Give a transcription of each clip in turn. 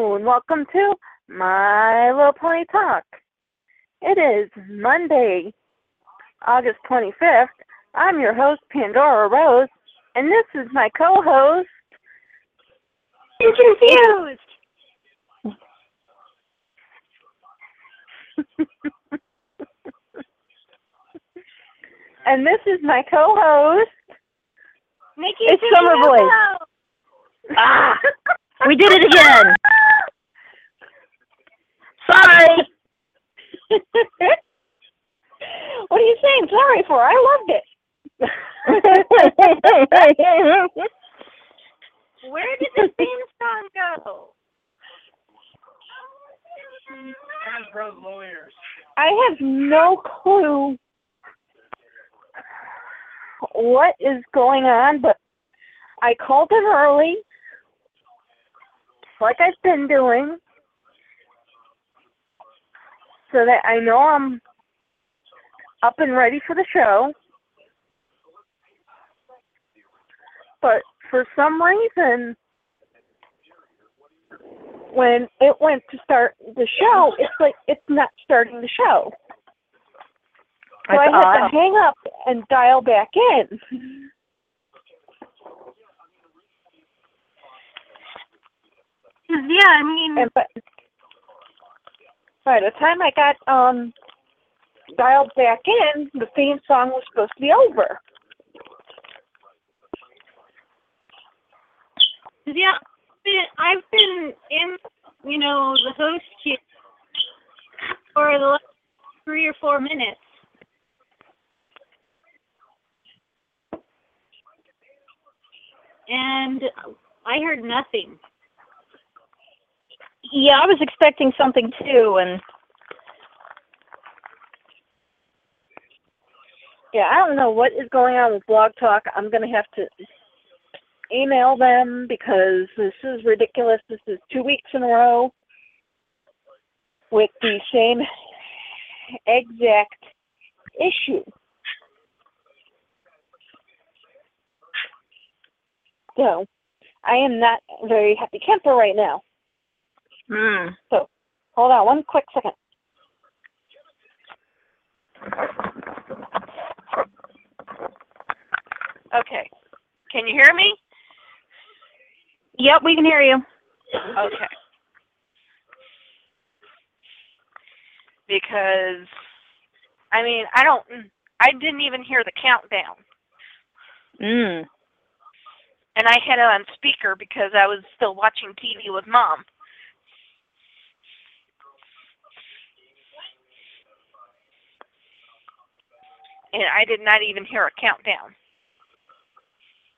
afternoon. Welcome to My Little Pony Talk. It is Monday, August 25th. I'm your host, Pandora Rose, and this is my co-host. I'm confused. and this is my co-host. Nikki, It's Summer Boy. Ah, We did it again. Sorry. what are you saying sorry for? I loved it. Where did the theme song go? Hasbro's lawyers. I have no clue what is going on, but I called him early, like I've been doing, so that I know I'm up and ready for the show. But for some reason, when it went to start the show, it's like it's not starting the show. So I That's had odd. to hang up and dial back in. Yeah, I mean, And but by the time I got um dialed back in, the theme song was supposed to be over. yeah, I've been in, you know, the host here for the last three or four minutes. And I heard nothing. Yeah, I was expecting something too, and Yeah, I don't know what is going on with Blog Talk. I'm gonna have to email them because this is ridiculous. This is two weeks in a row with the same exact issue. So I am not very happy camper right now. Mm, Hold on one quick second. Okay. Can you hear me? yep, we can hear you. Okay. Because, I mean, I don't, I didn't even hear the countdown. Mm. And I had it on speaker because I was still watching TV with mom. And I did not even hear a countdown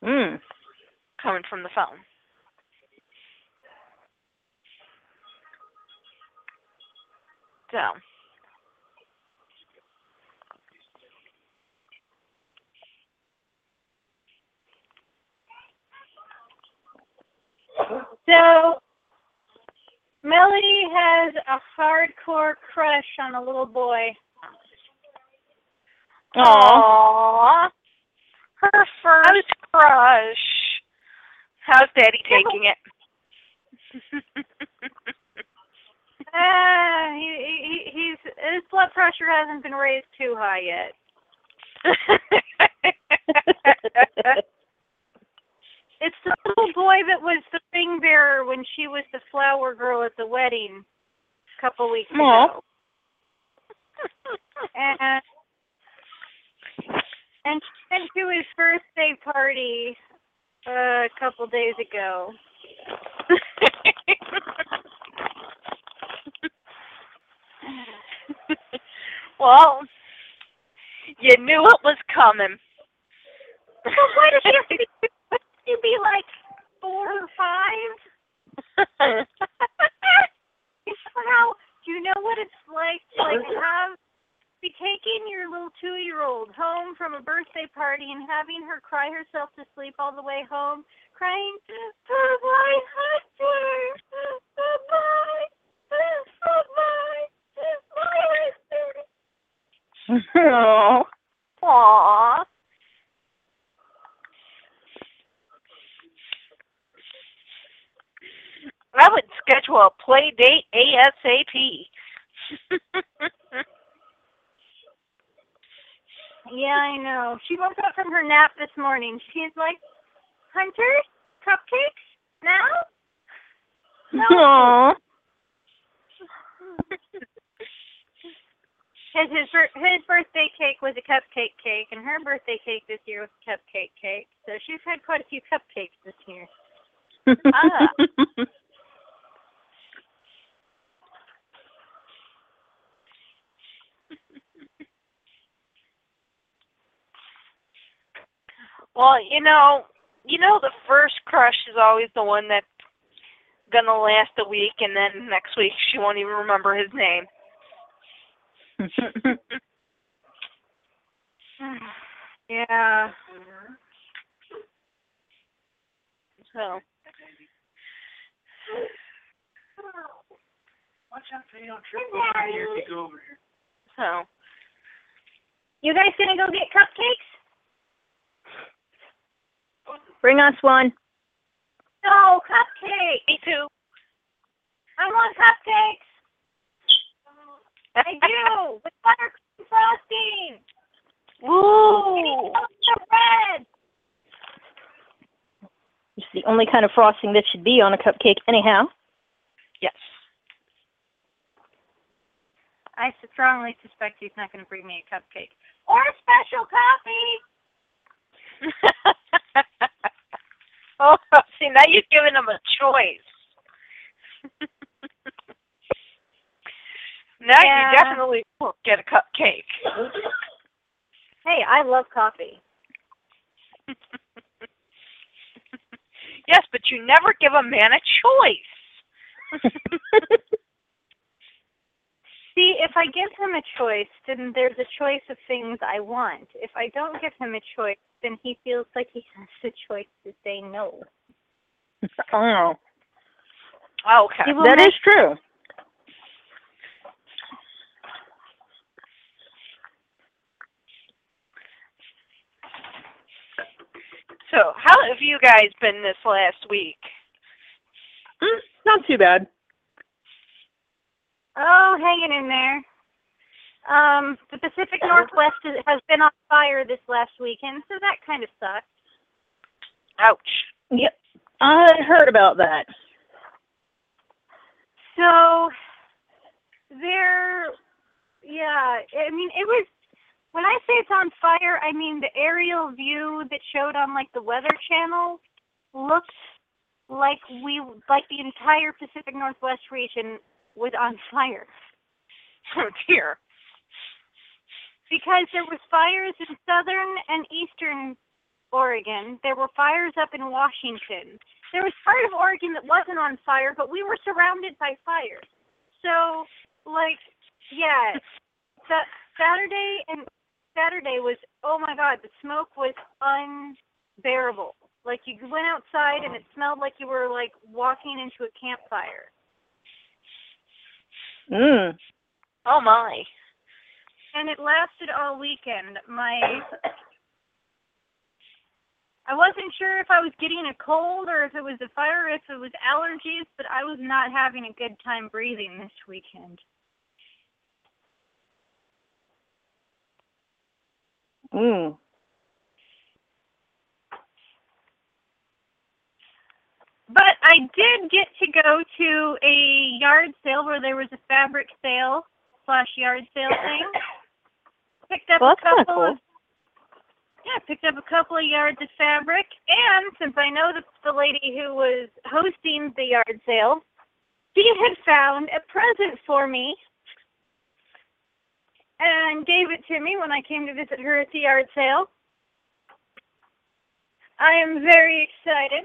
Mm. coming from the phone. So. So, Melody has a hardcore crush on a little boy. Aw. Aww. Her first crush. How's Daddy taking it? Ah, he, he he's his blood pressure hasn't been raised too high yet. It's the little boy that was the ring bearer when she was the flower girl at the wedding a couple weeks Aw. ago. and and went to his birthday party uh, a couple days ago. well, you knew it was coming. But if you what if you be like four or five? How do you know what it's like to like have be taking your little two year old home from a birthday party and having her cry herself to sleep all the way home, crying, husband, goodbye, goodbye, goodbye, Aw. Aww. I would schedule a play date ASAP. Yeah, I know. She woke up from her nap this morning. She's like, Hunter, cupcakes now? No. His his his birthday cake was a cupcake cake, and her birthday cake this year was a cupcake cake. So she's had quite a few cupcakes this year. Ah. Well, you know, you know the first crush is always the one that's gonna last a week, and then next week she won't even remember his name. yeah. So Watch out so you don't trip over here go over here. so You guys gonna go get cupcakes? Bring us one. No, cupcakes. me too. I want cupcakes. I do. With buttercream frosting. Woo! The red. It's the only kind of frosting that should be on a cupcake, anyhow. Yes. I strongly suspect he's not going to bring me a cupcake or a special coffee. oh, see now you're giving him a choice. now Yeah. you definitely will get a cupcake. Hey, I love coffee. yes, but you never give a man a choice. See, if I give him a choice, then there's a choice of things I want. If I don't give him a choice, then he feels like he has the choice to say no. Oh, Okay. He that make- is true. So, how have you guys been this last week? Mm, not too bad. Oh, hanging in there. Um, the Pacific Northwest has been on fire this last weekend, so that kind of sucks. Ouch. Yep. I heard about that. So there, yeah. I mean, it was. When I say it's on fire, I mean the aerial view that showed on like the Weather Channel looked like we, like the entire Pacific Northwest region was on fire Oh dear. because there was fires in southern and eastern Oregon. There were fires up in Washington. There was part of Oregon that wasn't on fire, but we were surrounded by fire. So, like, yeah, that Saturday and Saturday was oh my god, the smoke was unbearable. Like you went outside and it smelled like you were like walking into a campfire. Mm. Oh my. and it lasted all weekend. My I wasn't sure if I was getting a cold or if it was a fire, or if it was allergies, but I was not having a good time breathing this weekend. Mm. But I did get to go to a yard sale where there was a fabric sale slash yard sale thing. Picked up Well, a couple cool. of yeah, picked up a couple of yards of fabric, and since I know the the lady who was hosting the yard sale, she had found a present for me and gave it to me when I came to visit her at the yard sale. I am very excited.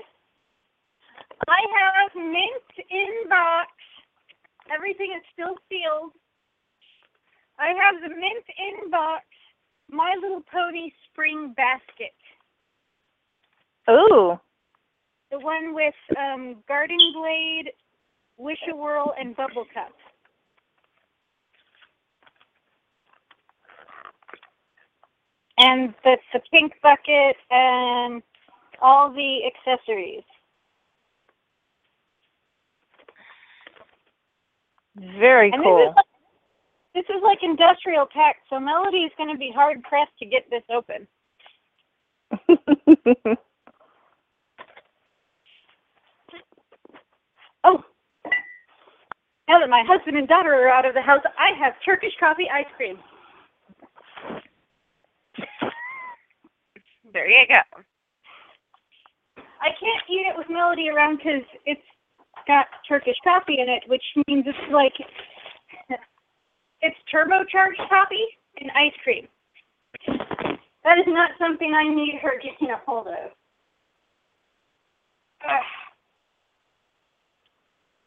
I have mint in box. Everything is still sealed. I have the mint in box My Little Pony spring basket. Ooh. The one with um, garden blade, wish a whirl, and bubble cup. And that's the pink bucket and all the accessories. Very And cool. this is like, this is like industrial tech, so Melody is going to be hard pressed to get this open. Oh, now that my husband and daughter are out of the house, I have Turkish coffee ice cream. There you go. I can't eat it with Melody around because it's got Turkish coffee in it, which means it's like it's turbocharged coffee and ice cream. That is not something I need her getting a hold of. Ugh.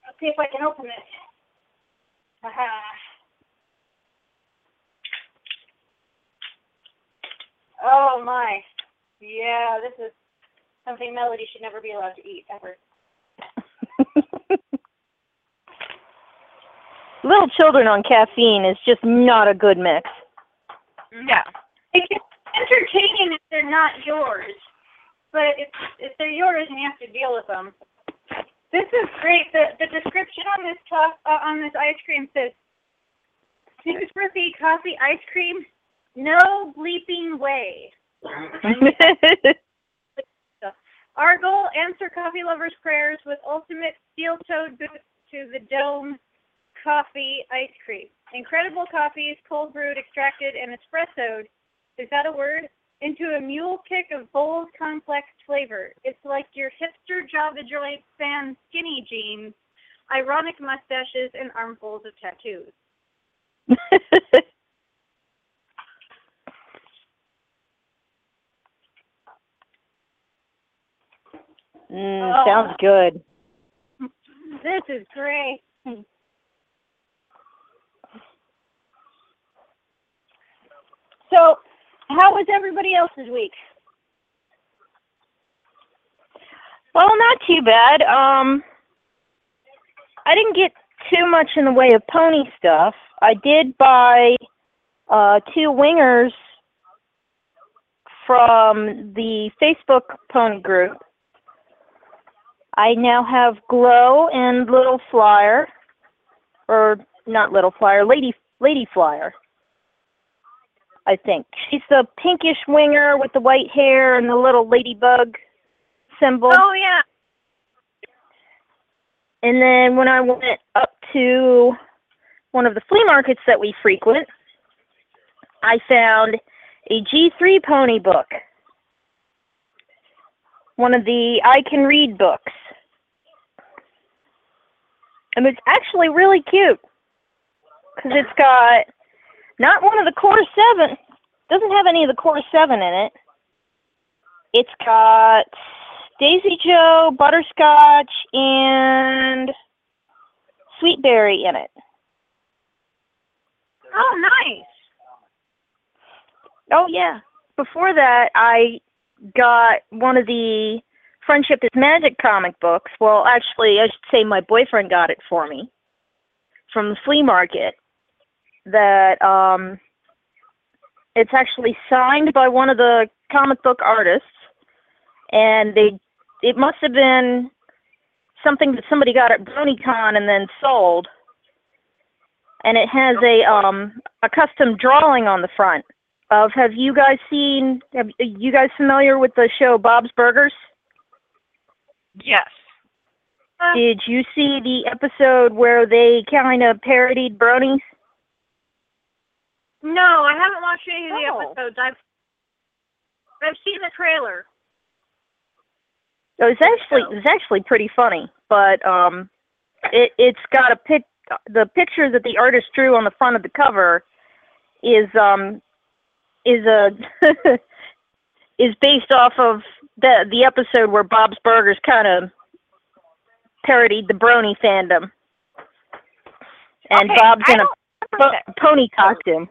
Let's see if I can open this. Aha. Oh my. Yeah, this is something Melody should never be allowed to eat ever. Little children on caffeine is just not a good mix. Yeah. It's entertaining if they're not yours, but if if they're yours and you have to deal with them. This is great. The the description on this top uh, on this ice cream says super coffee ice cream, no bleeping way. Our goal, answer coffee lovers' prayers with ultimate steel-toed boots to the dome coffee ice cream. Incredible coffees, cold brewed, extracted, and espressoed. Is that a word? Into a mule kick of bold, complex flavor. It's like your hipster Java Joint fan skinny jeans, ironic mustaches, and armfuls of tattoos. mm, Oh. Sounds good. This is great. So, how was everybody else's week? Well, not too bad. Um, I didn't get too much in the way of pony stuff. I did buy uh, two wingers from the Facebook pony group. I now have Glow and Little Flyer, or not Little Flyer, Lady Lady Flyer. I think she's the pinkish winger with the white hair and the little ladybug symbol. Oh yeah. And then when I went up to one of the flea markets that we frequent, I found a G3 pony book. One of the I Can Read books. And it's actually really cute. Because it's got not one of the core seven, doesn't have any of the core seven in it. It's got Daisy Jo, Butterscotch, and Sweetberry in it. Oh nice. Oh yeah. Before that, I got one of the Friendship is Magic comic books. Well, actually, I should say my boyfriend got it for me from the flea market. That um, it's actually signed by one of the comic book artists, and they it must have been something that somebody got at BronyCon and then sold. And it has a um a custom drawing on the front of have you guys seen have are you guys familiar with the show Bob's Burgers? Yes. Did you see the episode where they kind of parodied bronies? No, I haven't watched any of the Oh. episodes. I've I've seen the trailer. It was actually it was actually pretty funny, but um, it it's got a pic. The picture that the artist drew on the front of the cover is um is a is based off of the the episode where Bob's Burgers kind of parodied the Brony fandom, and Okay, Bob's I in a don't remember po- that. pony costume.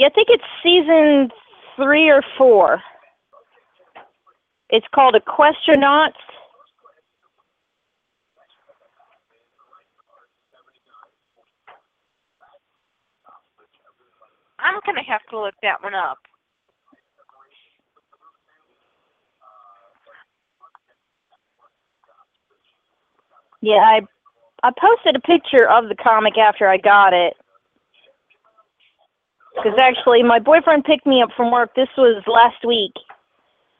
Yeah, I think it's season three or four. It's called Equestranauts. I'm gonna have to look that one up. Yeah, I I posted a picture of the comic after I got it. Because actually, my boyfriend picked me up from work. This was last week,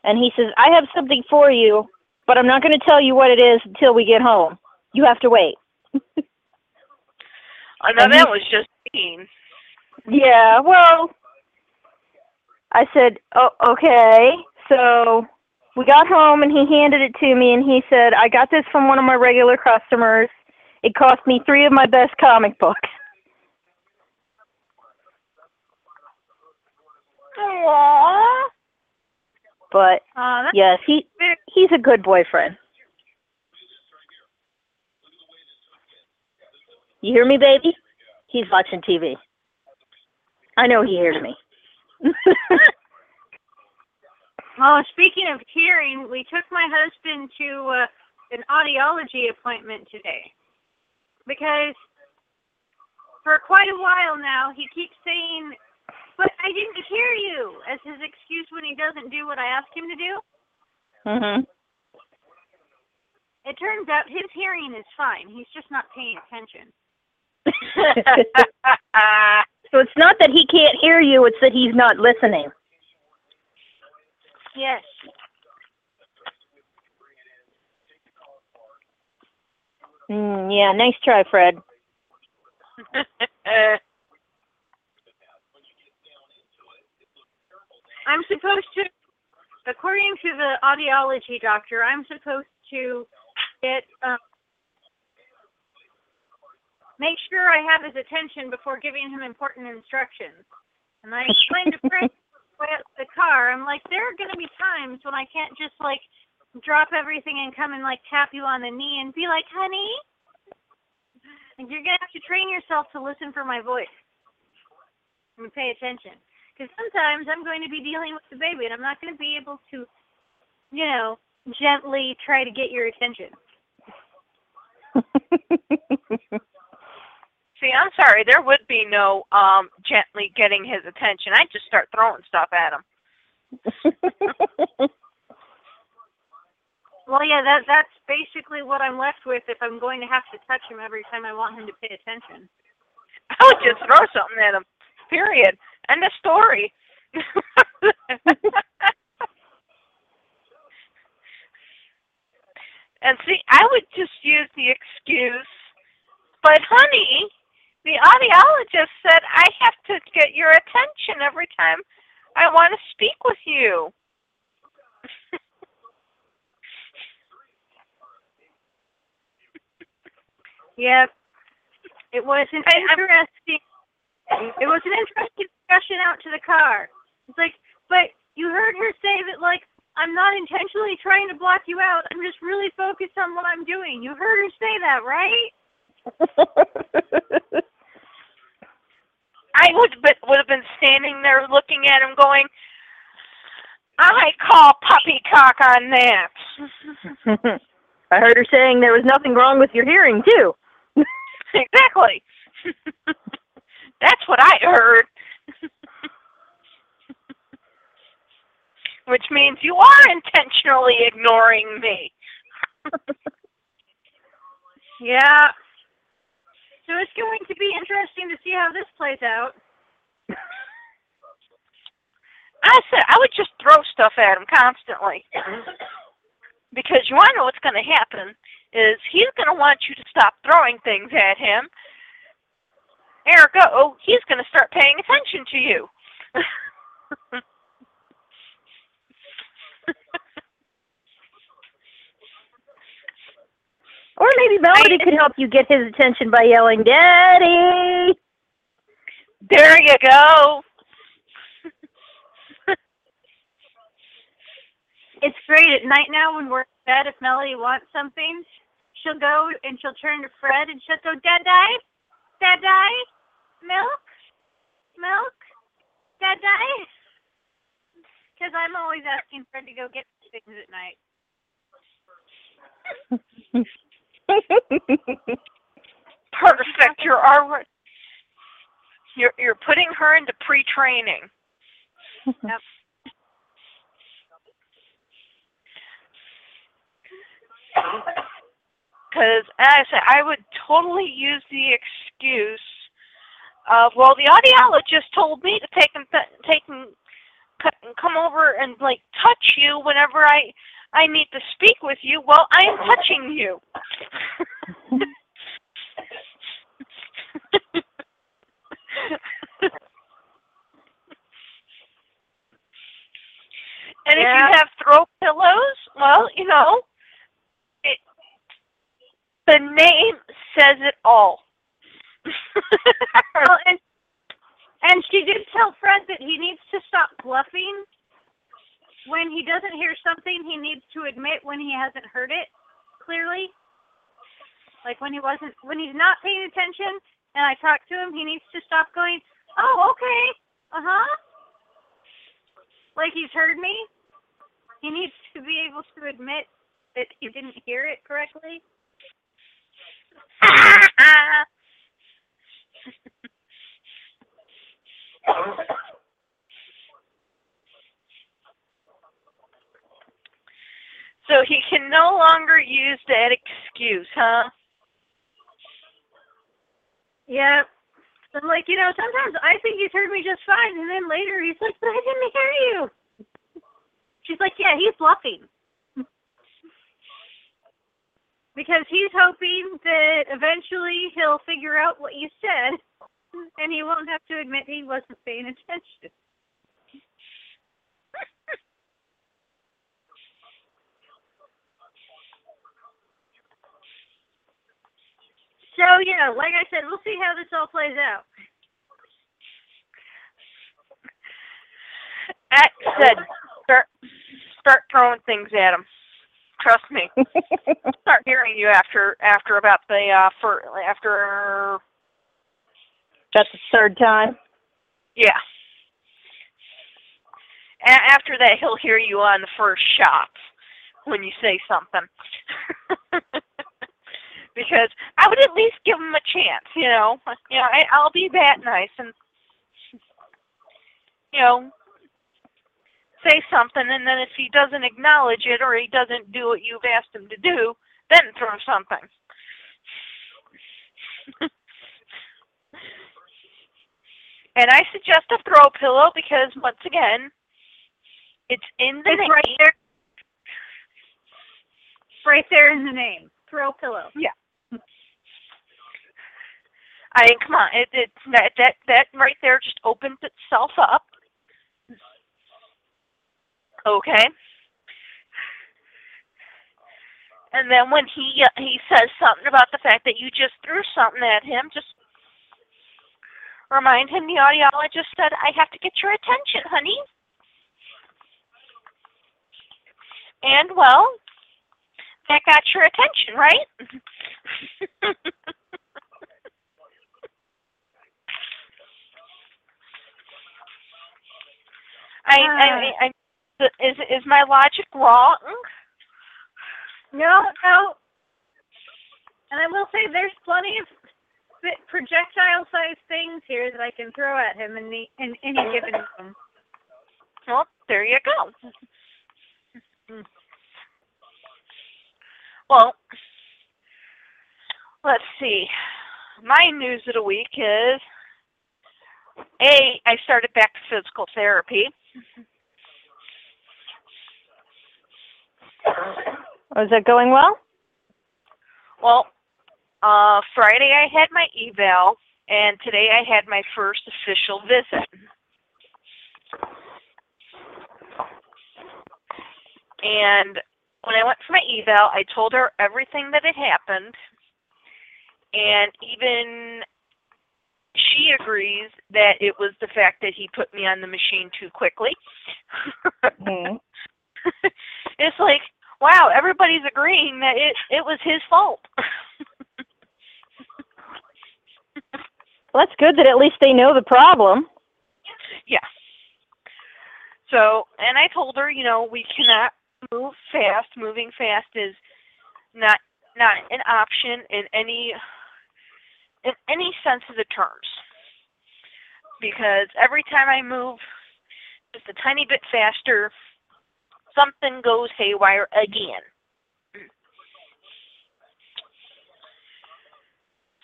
and he says, "I have something for you, but I'm not going to tell you what it is until we get home. You have to wait." I know that was just mean. Yeah, well, I said, "Oh, okay." So we got home, and he handed it to me, and he said, "I got this from one of my regular customers. It cost me three of my best comic books." Aww. But Uh, yes, he he's a good boyfriend. You hear me, baby? He's watching TV. I know he hears me. Well, speaking of hearing, we took my husband to uh, an audiology appointment today because for quite a while now he keeps saying, "But I didn't hear you," as his excuse when he doesn't do what I ask him to do. mhm. It turns out his hearing is fine. He's just not paying attention. So it's not that he can't hear you, it's that he's not listening. Yes. Mm, yeah, nice try, Fred. I'm supposed to, according to the audiology doctor, I'm supposed to get um, make sure I have his attention before giving him important instructions. And I explained to Fred at the car, I'm like, there are going to be times when I can't just like drop everything and come and like tap you on the knee and be like, honey. And you're going to have to train yourself to listen for my voice and pay attention. Because sometimes I'm going to be dealing with the baby and I'm not going to be able to, you know, gently try to get your attention. See, I'm sorry. There would be no um gently getting his attention. I'd just start throwing stuff at him. Well, yeah, that that's basically what I'm left with if I'm going to have to touch him every time I want him to pay attention. I would just throw something at him. Period. End of story. and see, I would just use the excuse, but honey, the audiologist said I have to get your attention every time I want to speak with you. Yep. It was an I- interesting. It was an interesting discussion out to the car. It's like, but you heard her say that like I'm not intentionally trying to block you out. I'm just really focused on what I'm doing. You heard her say that, right? I would but would have been standing there looking at him going, I call puppycock on that. I heard her saying there was nothing wrong with your hearing too. exactly. That's what I heard. Which means you are intentionally ignoring me. Yeah. So it's going to be interesting to see how this plays out. I said I would just throw stuff at him constantly. because you want to know what's going to happen is he's going to want you to stop throwing things at him. Ergo, oh, he's going to start paying attention to you. Or maybe Melody could help you get his attention by yelling, Daddy! there you go. It's great at night now when we're in bed. If Melody wants something, she'll go and she'll turn to Fred and she'll go, Dad, die, Dad, die, milk, milk, Dad, die. Because I'm always asking Fred to go get things at night. Perfect. You're already you're you're putting her into pre-training. Yep. because as I said, I would totally use the excuse of, well, the audiologist told me to take and take and cut and come over and like touch you whenever I I need to speak with you. Well, I am touching you. and if you have throw pillows, well, you know, it, the name says it all. Well, and and she did tell Fred that he needs to stop bluffing. When he doesn't hear something, he needs to admit when he hasn't heard it clearly. Like when he wasn't, when he's not paying attention, and I talk to him, he needs to stop going, "Oh, okay, uh huh," like he's heard me. He needs to be able to admit that he didn't hear it correctly. so he can no longer use that excuse, huh? Yeah. I'm like, you know, sometimes I think he's heard me just fine, and then later he's like, but I didn't hear you. She's like, yeah, he's bluffing. because he's hoping that eventually he'll figure out what you said, and he won't have to admit he wasn't paying attention. So, yeah, like I said, we'll see how this all plays out. At said, start start throwing things at him. Trust me. Start hearing you after after about the uh for after That's the third time. yeah. A- after that, he'll hear you on the first shot when you say something. because I would at least give him a chance, you know. You know, I, I'll be that nice and you know say something, and then if he doesn't acknowledge it or he doesn't do what you've asked him to do, then throw something. and I suggest a throw pillow because once again, it's in the It's name. right there. Right there in the name. Throw pillow. I mean, come on, it, it's that that that right there just opens itself up. Okay. And then when he uh, he says something about the fact that you just threw something at him, just remind him the audiologist said, "I have to get your attention, honey." And well, that got your attention, right? I, I, I, is is my logic wrong? No, no. And I will say there's plenty of projectile-sized things here that I can throw at him in the in any given room. Well, there you go. Well, let's see. My news of the week is A, I started back to physical therapy. Is that going well? Well, uh, Friday I had my eval, and today I had my first official visit. And when I went for my eval, I told her everything that had happened, and even she agrees that it was the fact that he put me on the machine too quickly. Hmm. it's like, wow, everybody's agreeing that it it was his fault. Well, that's good that at least they know the problem. yeah. So, and I told her, you know, we cannot move fast. Moving fast is not not an option in any in any sense of the terms. Because every time I move just a tiny bit faster, something goes haywire again.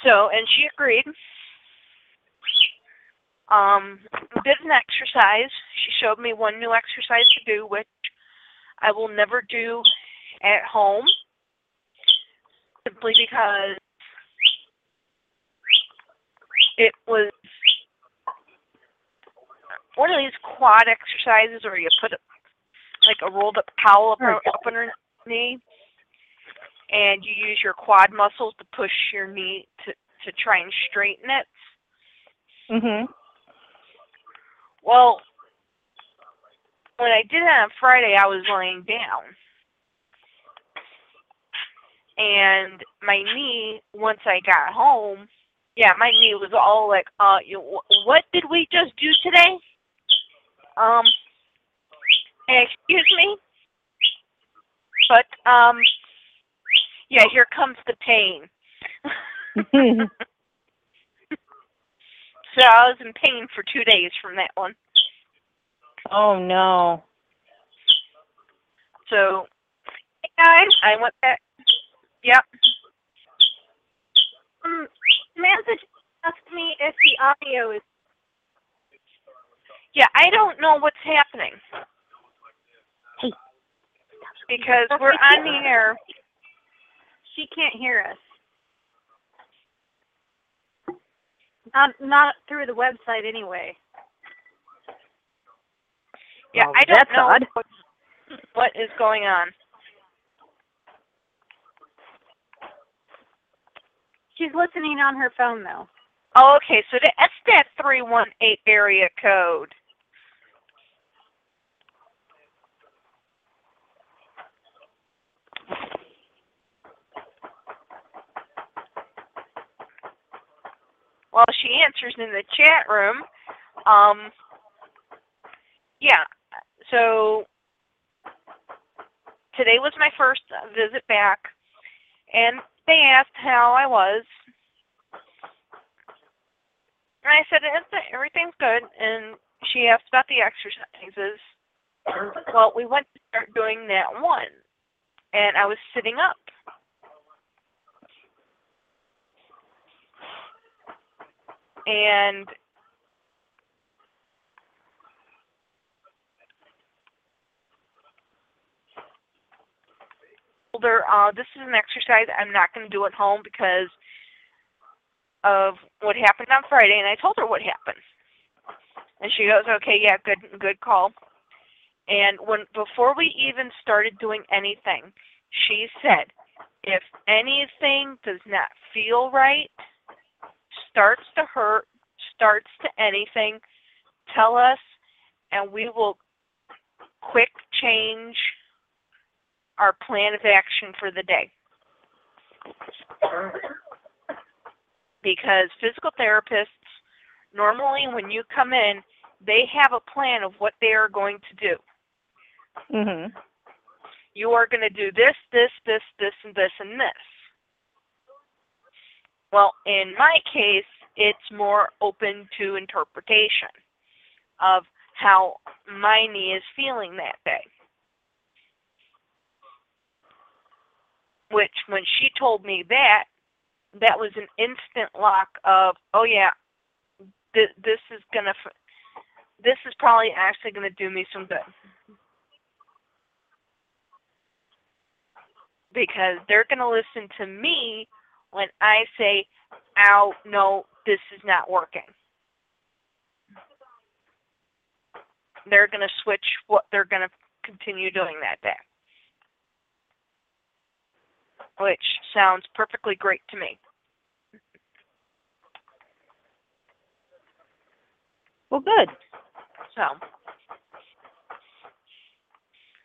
So, and she agreed. Um, did an exercise. She showed me one new exercise to do, which I will never do at home, simply because it was one of these quad exercises where you put like a rolled up towel up, her, up on her knee and you use your quad muscles to push your knee to to try and straighten it. Mhm. Well, when I did it on Friday, I was laying down. And my knee, once I got home, yeah, my knee was all like, uh, you, what did we just do today? Um, excuse me? But, um, yeah, here comes the pain. so I was in pain for two days from that one. oh no. So, hey guys, I went back. Yep. Um, Samantha just asked me if the audio is. Yeah, I don't know what's happening. Hey. Because we're on the air. She can't hear us. Not not through the website anyway. Yeah, Well, I don't that's know odd. what, what is going on. She's listening on her phone though. Oh, okay, so that's that 318 area code. Well, she answers in the chat room. Um, yeah, so today was my first visit back, and they asked how I was. And I said, "It's- everything's good. And she asked about the exercises. Well, we went to start doing that one, and I was sitting up. And told her, uh, this is an exercise I'm not going to do at home because of what happened on Friday, and I told her what happened. And she goes, "Okay, yeah, good, good call." And when before we even started doing anything, she said, "If anything does not feel right, starts to hurt, starts to anything, tell us, and we will quick change our plan of action for the day." because physical therapists normally when you come in they have a plan of what they are going to do Mhm. you are going to do this this this this and this and this well in my case it's more open to interpretation of how my knee is feeling that day which when she told me that that was an instant lock of oh yeah th- this is gonna this is probably actually gonna do me some good. Because they're gonna listen to me when I say ow no this is not working. They're gonna switch what they're gonna continue doing that day which sounds perfectly great to me. Well, good. So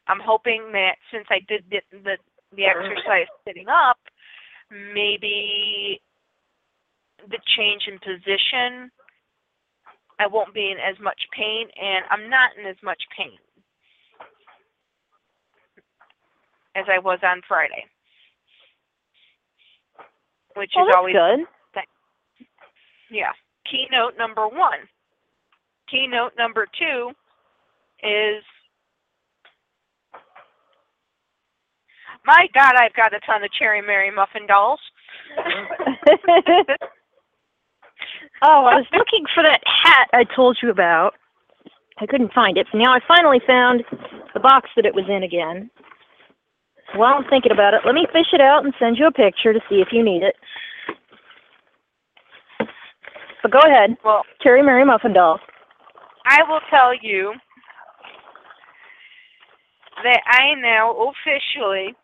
I'm hoping that since I did the the, the exercise sitting up, maybe the change in position, I won't be in as much pain, and I'm not in as much pain as I was on Friday, which Well, is always good. yeah. Keynote number one. Keynote number two is my God, I've got a ton of Cherry Merry muffin dolls. Oh, I was looking for that hat I told you about. I couldn't find it. Now I finally found the box that it was in again. While I'm thinking about it, let me fish it out and send you a picture to see if you need it. But go ahead. Well, Cherry Merry Muffin Doll. I will tell you that I now officially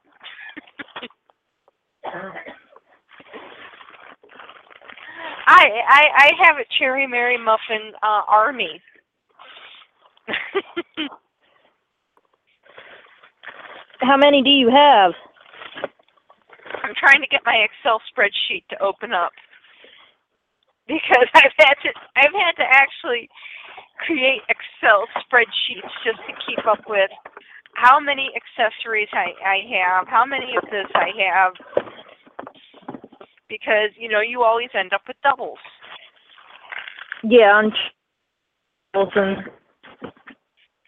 I I I have a Cherry Merry Muffin uh, army. How many do you have? I'm trying to get my Excel spreadsheet to open up because I've had to I've had to actually create Excel spreadsheets just to keep up with how many accessories I, I have, how many of this I have, because you know you always end up with doubles. Yeah, and Wilson.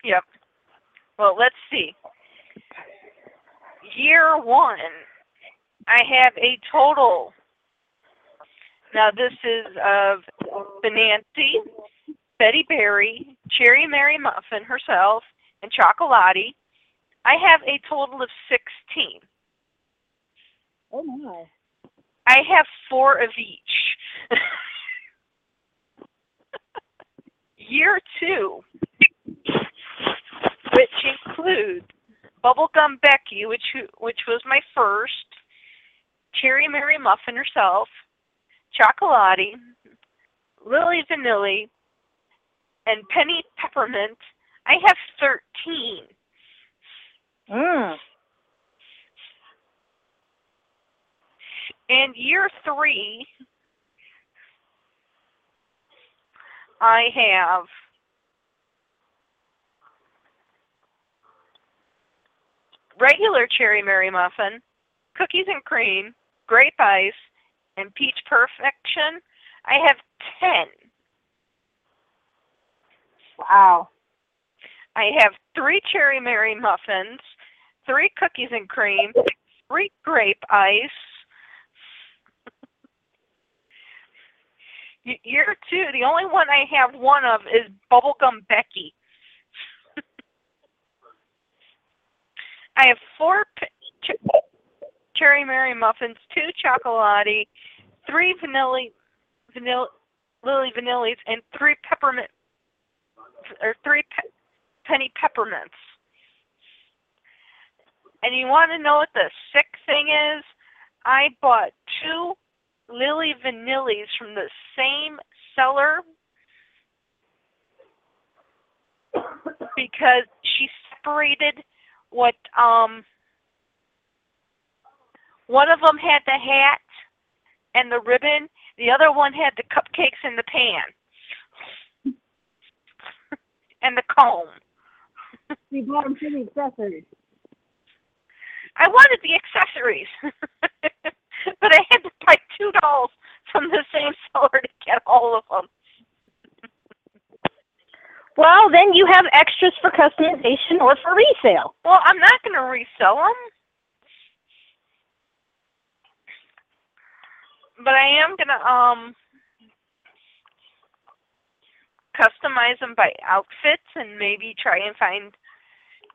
Yep. Well, let's see. Year one, I have a total. Now this is of Banancy, Betty Berry, Cherry Merry Muffin herself, and Chocolottie. I have a total of 16. Oh my. I have four of each. Year two, which includes Bubblegum Becky, which which was my first, Cherry Merry Muffin herself, Chocolottie, Lily Vanilli, and Penny Peppermint. I have thirteen. Mm. And year three, I have regular cherry Merry muffin, cookies and cream, grape ice, and peach perfection. I have ten. Wow. I have three cherry Merry muffins, three cookies and cream, three grape ice. Y- Year two, the only one I have one of is Bubblegum Becky. I have four ch- cherry Merry muffins, two chocolottie, three vanilla, vanilla, lily vanillis, and three peppermint or three pe- penny peppermints. And you want to know what the sick thing is? I bought two Lily Vanillis from the same seller because she separated what um one of them had the hat and the ribbon, the other one had the cupcakes in the pan and the comb. You bought them for the accessories. I wanted the accessories, but I had to buy two dolls from the same seller to get all of them. Well, then you have extras for customization or for resale. Well, I'm not going to resell them, but I am going to um customize them by outfits and maybe try and find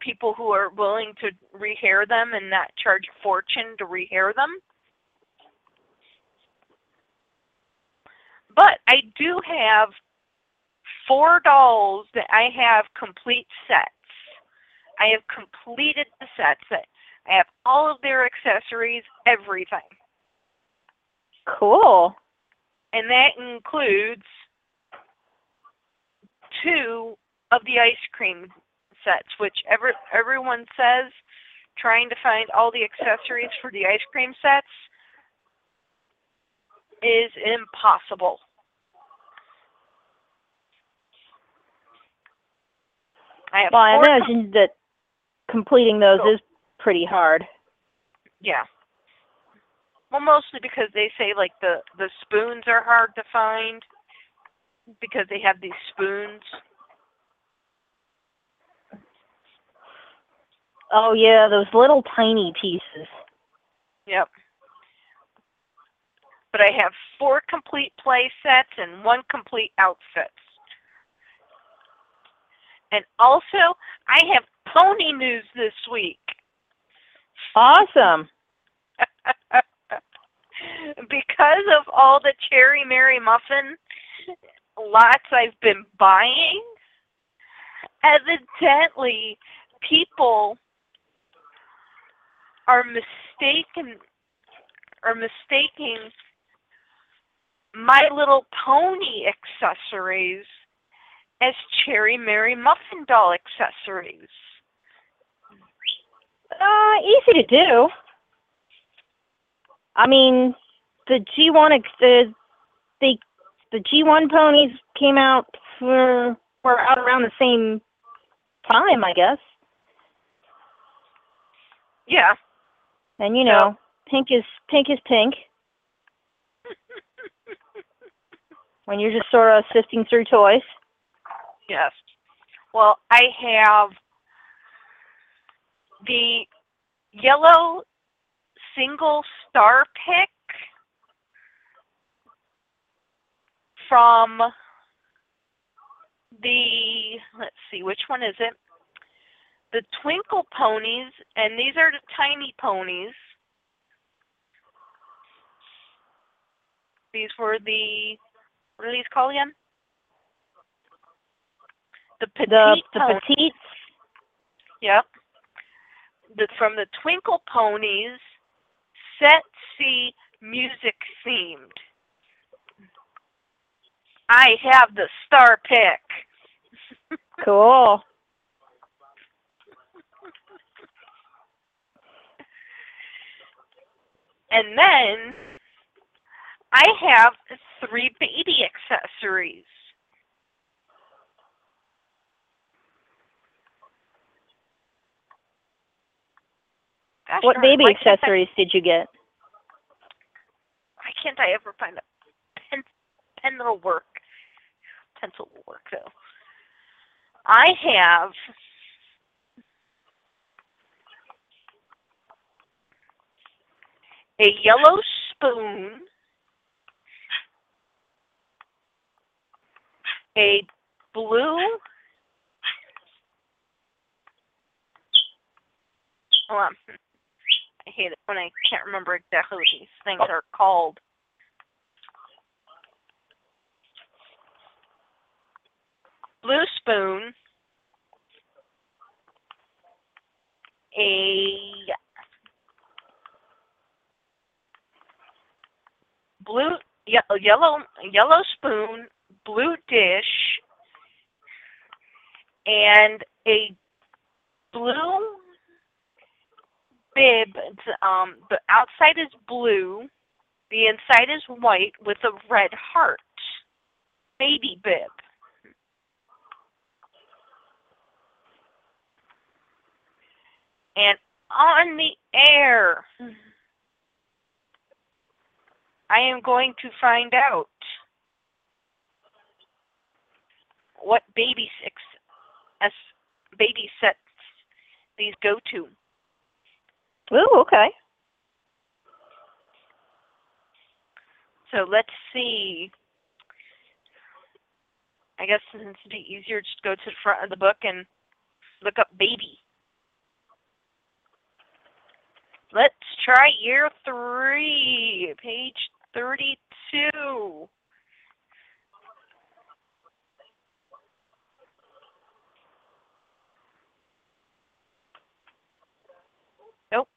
people who are willing to rehair them and not charge a fortune to rehair them. But I do have four dolls that I have complete sets. I have completed the sets. That I have all of their accessories, everything. Cool. And that includes two of the ice cream sets, which ever everyone says trying to find all the accessories for the ice cream sets is impossible. I have Well, I four imagine that completing those is pretty hard. Yeah. Well, mostly because they say like the the spoons are hard to find because they have these spoons. Oh yeah, those little tiny pieces. Yep. but I have four complete play sets and one complete outfit. And also, I have pony news this week. Awesome. because of all the Cherry Merry Muffin lots I've been buying, evidently people are mistaken are mistaking my little pony accessories as cherry merry muffin doll accessories Uh, easy to do. I mean, the G1 ex- the the the G1 ponies came out for were out around the same time, I guess. yeah And you know, pink is pink is pink. when you're just sort of sifting through toys. Yes. Well i have the yellow single star pick from the let's see which one is it? The twinkle ponies and these are the tiny ponies. These were the what are these called again the petite The the ponies. petites. Yep. The, from the Twinkle Ponies, Set C music themed. I have the star pick. Cool. And then I have three baby accessories. Gosh What darn baby why can't I- accessories did you get? Why can't I ever find a pen pen that'll work? Pencil will work though. I have a yellow spoon, a blue hold on. I hate it when I can't remember exactly what these things are called. Blue spoon, a blue ye- yellow yellow spoon, blue dish, and a blue bib. Um, the outside is blue, the inside is white with a red heart. Baby bib. And on the air, I am going to find out what baby six baby sets these go to. Ooh, okay. So let's see. I guess it'd be easier, just go to the front of the book and look up baby. Let's try year three, page 32. Nope.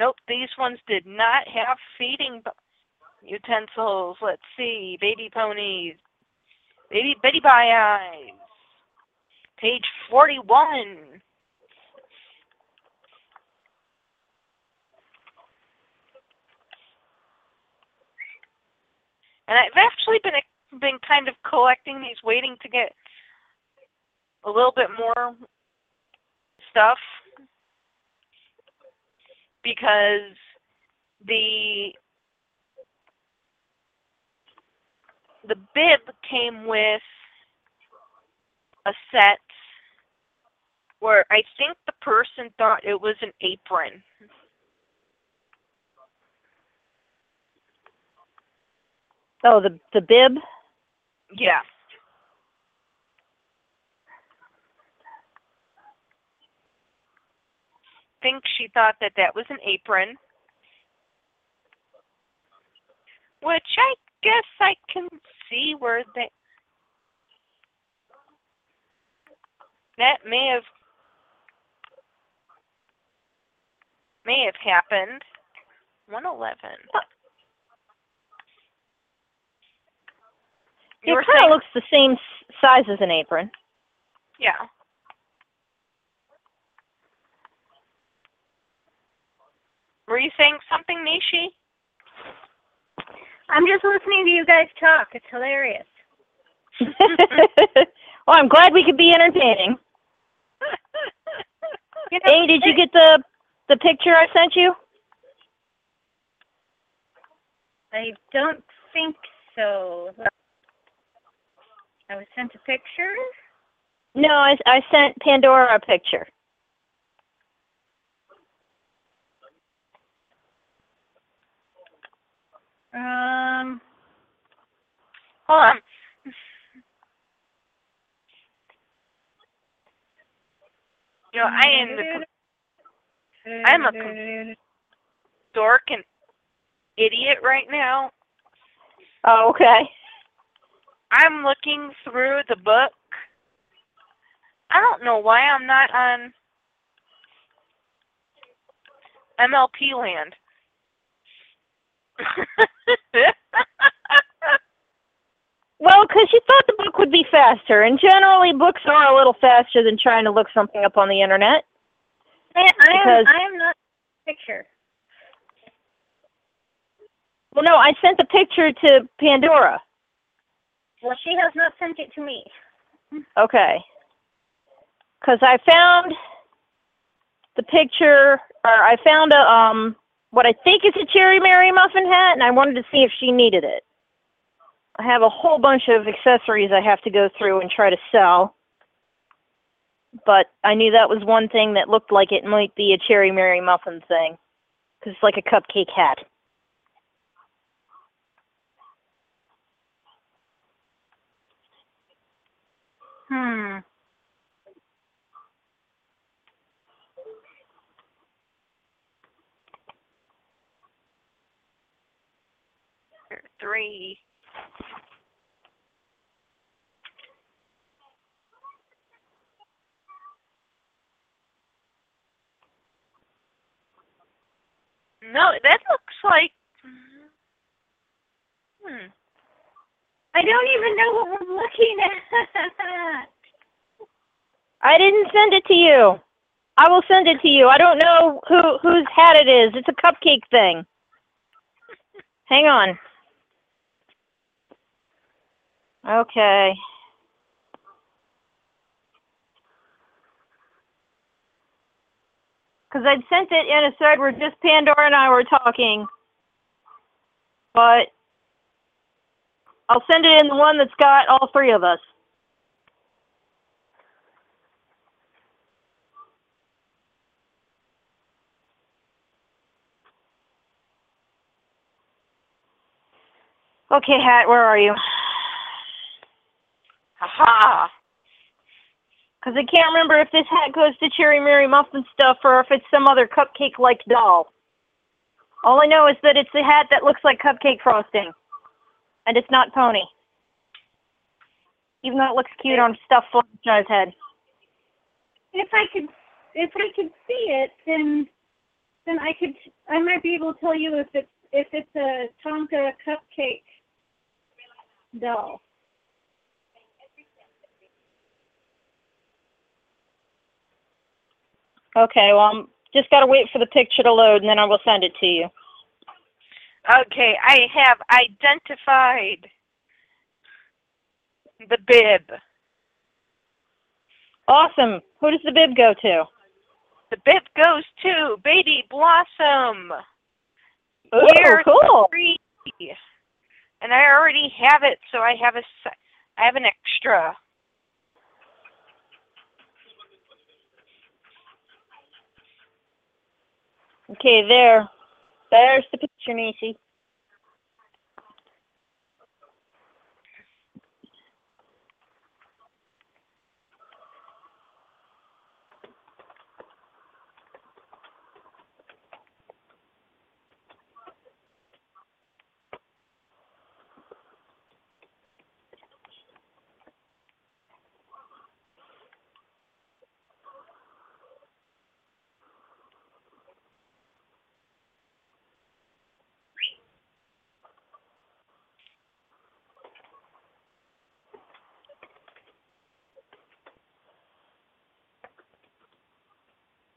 Nope, these ones did not have feeding utensils. Let's see, baby ponies, baby Betty Bye Eyes, page forty-one. And I've actually been been kind of collecting these, waiting to get a little bit more stuff because the the bib came with a set where I think the person thought it was an apron. Oh, the the bib. Yeah. Think she thought that that was an apron. Which I guess I can see where that that may have may have happened. One eleven. It kind of looks the same size as an apron. Yeah. Were you saying something, Nishi? I'm just listening to you guys talk. It's hilarious. well, I'm glad we could be entertaining. You know, Hey, did you get the the picture I sent you? I don't think so. I was sent a picture. No, I I sent Pandora a picture. Um, Hold on. You know, I am the I'm a dork and idiot right now. Oh, okay. I'm looking through the book. I don't know why I'm not on MLP land. Well, 'cause you thought the book would be faster, and generally books are a little faster than trying to look something up on the internet. I, I am. Because- I am not picture. Well, no, I sent the picture to Pandora. Well, she has not sent it to me. Okay. Because I found the picture, or I found a um what I think is a Cherry Merry muffin hat, and I wanted to see if she needed it. I have a whole bunch of accessories I have to go through and try to sell, but I knew that was one thing that looked like it might be a Cherry Merry muffin thing, because it's like a cupcake hat. Hmm. Three. No, that looks like. Hmm. I don't even know what we're looking at. I didn't send it to you. I will send it to you. I don't know who whose hat it is. It's a cupcake thing. Hang on. Okay. Because I'd sent it in a thread where just Pandora and I were talking. But I'll send it in the one that's got all three of us. Okay, Hat, where are you? Haha. Because I can't remember if this hat goes to Cherry Merry Muffin stuff or if it's some other cupcake like doll. All I know is that it's a hat that looks like cupcake frosting. And it's not pony. Even though it looks cute on stuffed Fluttershy's head. if I could, if I could see it, then, then I could, I might be able to tell you if it's if it's a Tonka cupcake doll. Okay, well, I'm just got to wait for the picture to load and then I will send it to you. Okay, I have identified the bib. Awesome. Who does the bib go to? The bib goes to Baby Blossom. Oh, Year cool. three. And I already have it, so I have a I have an extra. Okay, there. There's the picture, Macy.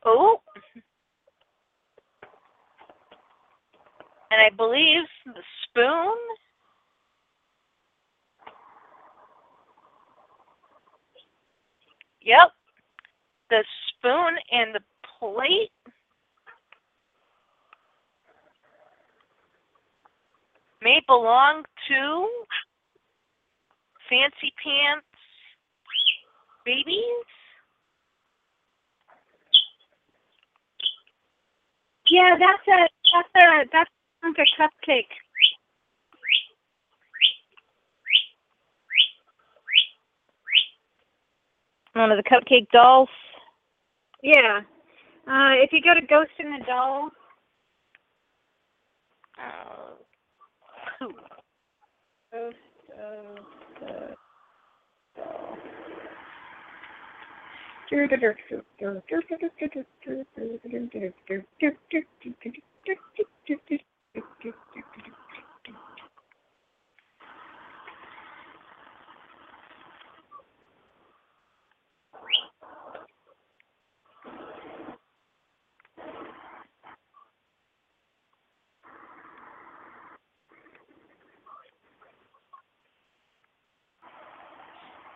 Oh. And I believe the spoon. Yep. The spoon and the plate. May belong to Fancy Pants Babies. Yeah, that's a that's a that's a cupcake. One of the cupcake dolls. Yeah. Uh, if you go to Ghost in the Doll, Uh, Ghost of the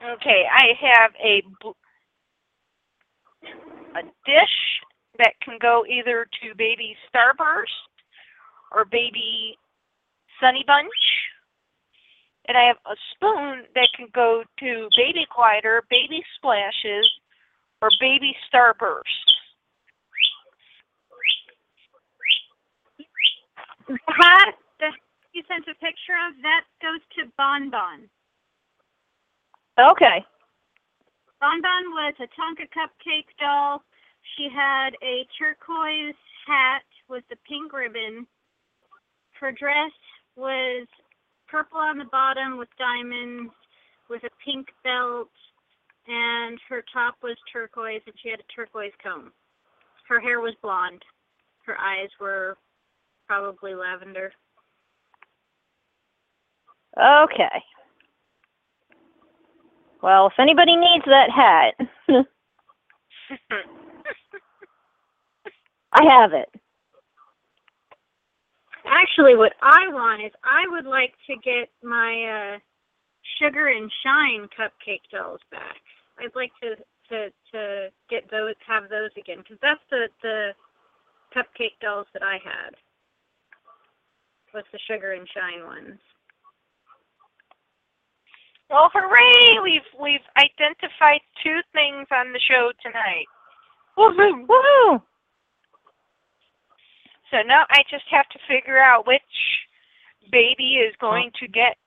Okay, I have a dish that can go either to baby Starburst or baby Sunny Bunch. And I have a spoon that can go to baby glider, baby splashes, or baby starburst. That you sent a picture of, that goes to Bon Bon. Okay. Bon Bon was a Tonka cupcake doll. She had a turquoise hat with the pink ribbon. Her dress was purple on the bottom with diamonds, with a pink belt, and her top was turquoise, and she had a turquoise comb. Her hair was blonde. Her eyes were probably lavender. Okay. Well, if anybody needs that hat, I have it. Actually, what I want is I would like to get my uh, sugar and shine cupcake dolls back. I'd like to to to get those, have those again, because that's the the cupcake dolls that I had. Was the sugar and shine ones. Well, hooray! We've we've identified two things on the show tonight. Woohoo! Woohoo! So now I just have to figure out which baby is going to get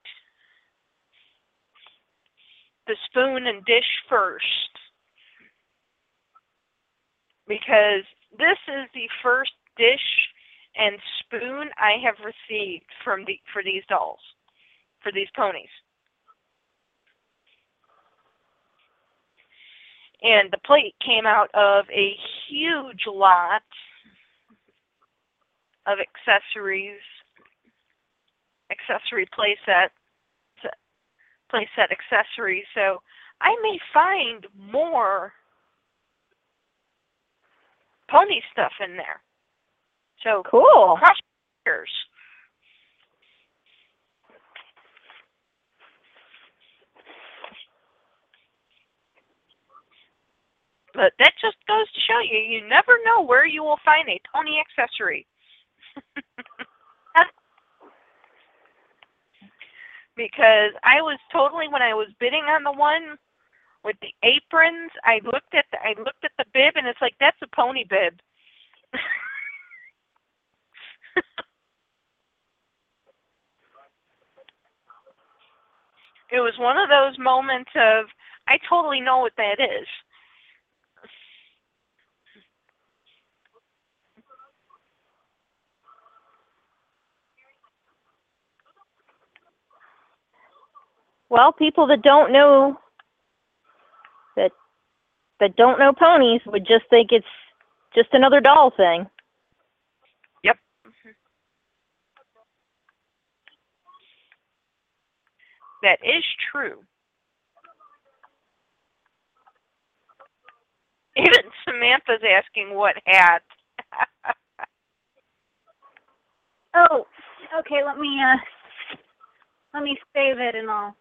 the spoon and dish first. Because this is the first dish and spoon I have received from the for these dolls, for these ponies. And the plate came out of a huge lot of accessories, accessory playset, playset accessories. So I may find more pony stuff in there. So Cool. fingers. But that just goes to show you, you never know where you will find a pony accessory. because I was totally when I was bidding on the one with the aprons, I looked at the I looked at the bib and it's like that's a pony bib. it was one of those moments of I totally know what that is. Well, people that don't know that that don't know ponies would just think it's just another doll thing. Yep. That is true. Even Samantha's asking what hat. Oh, okay. Let me uh, let me save it and I'll.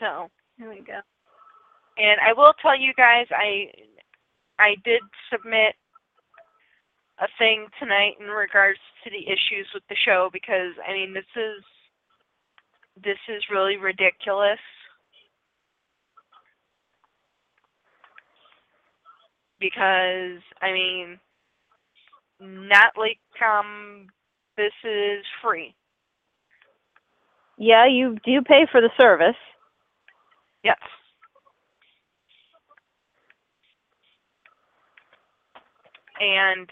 So, Here we go. and I will tell you guys, I I did submit a thing tonight in regards to the issues with the show because I mean this is this is really ridiculous. Because I mean not like um this is free. Yeah, you do pay for the service. Yes. And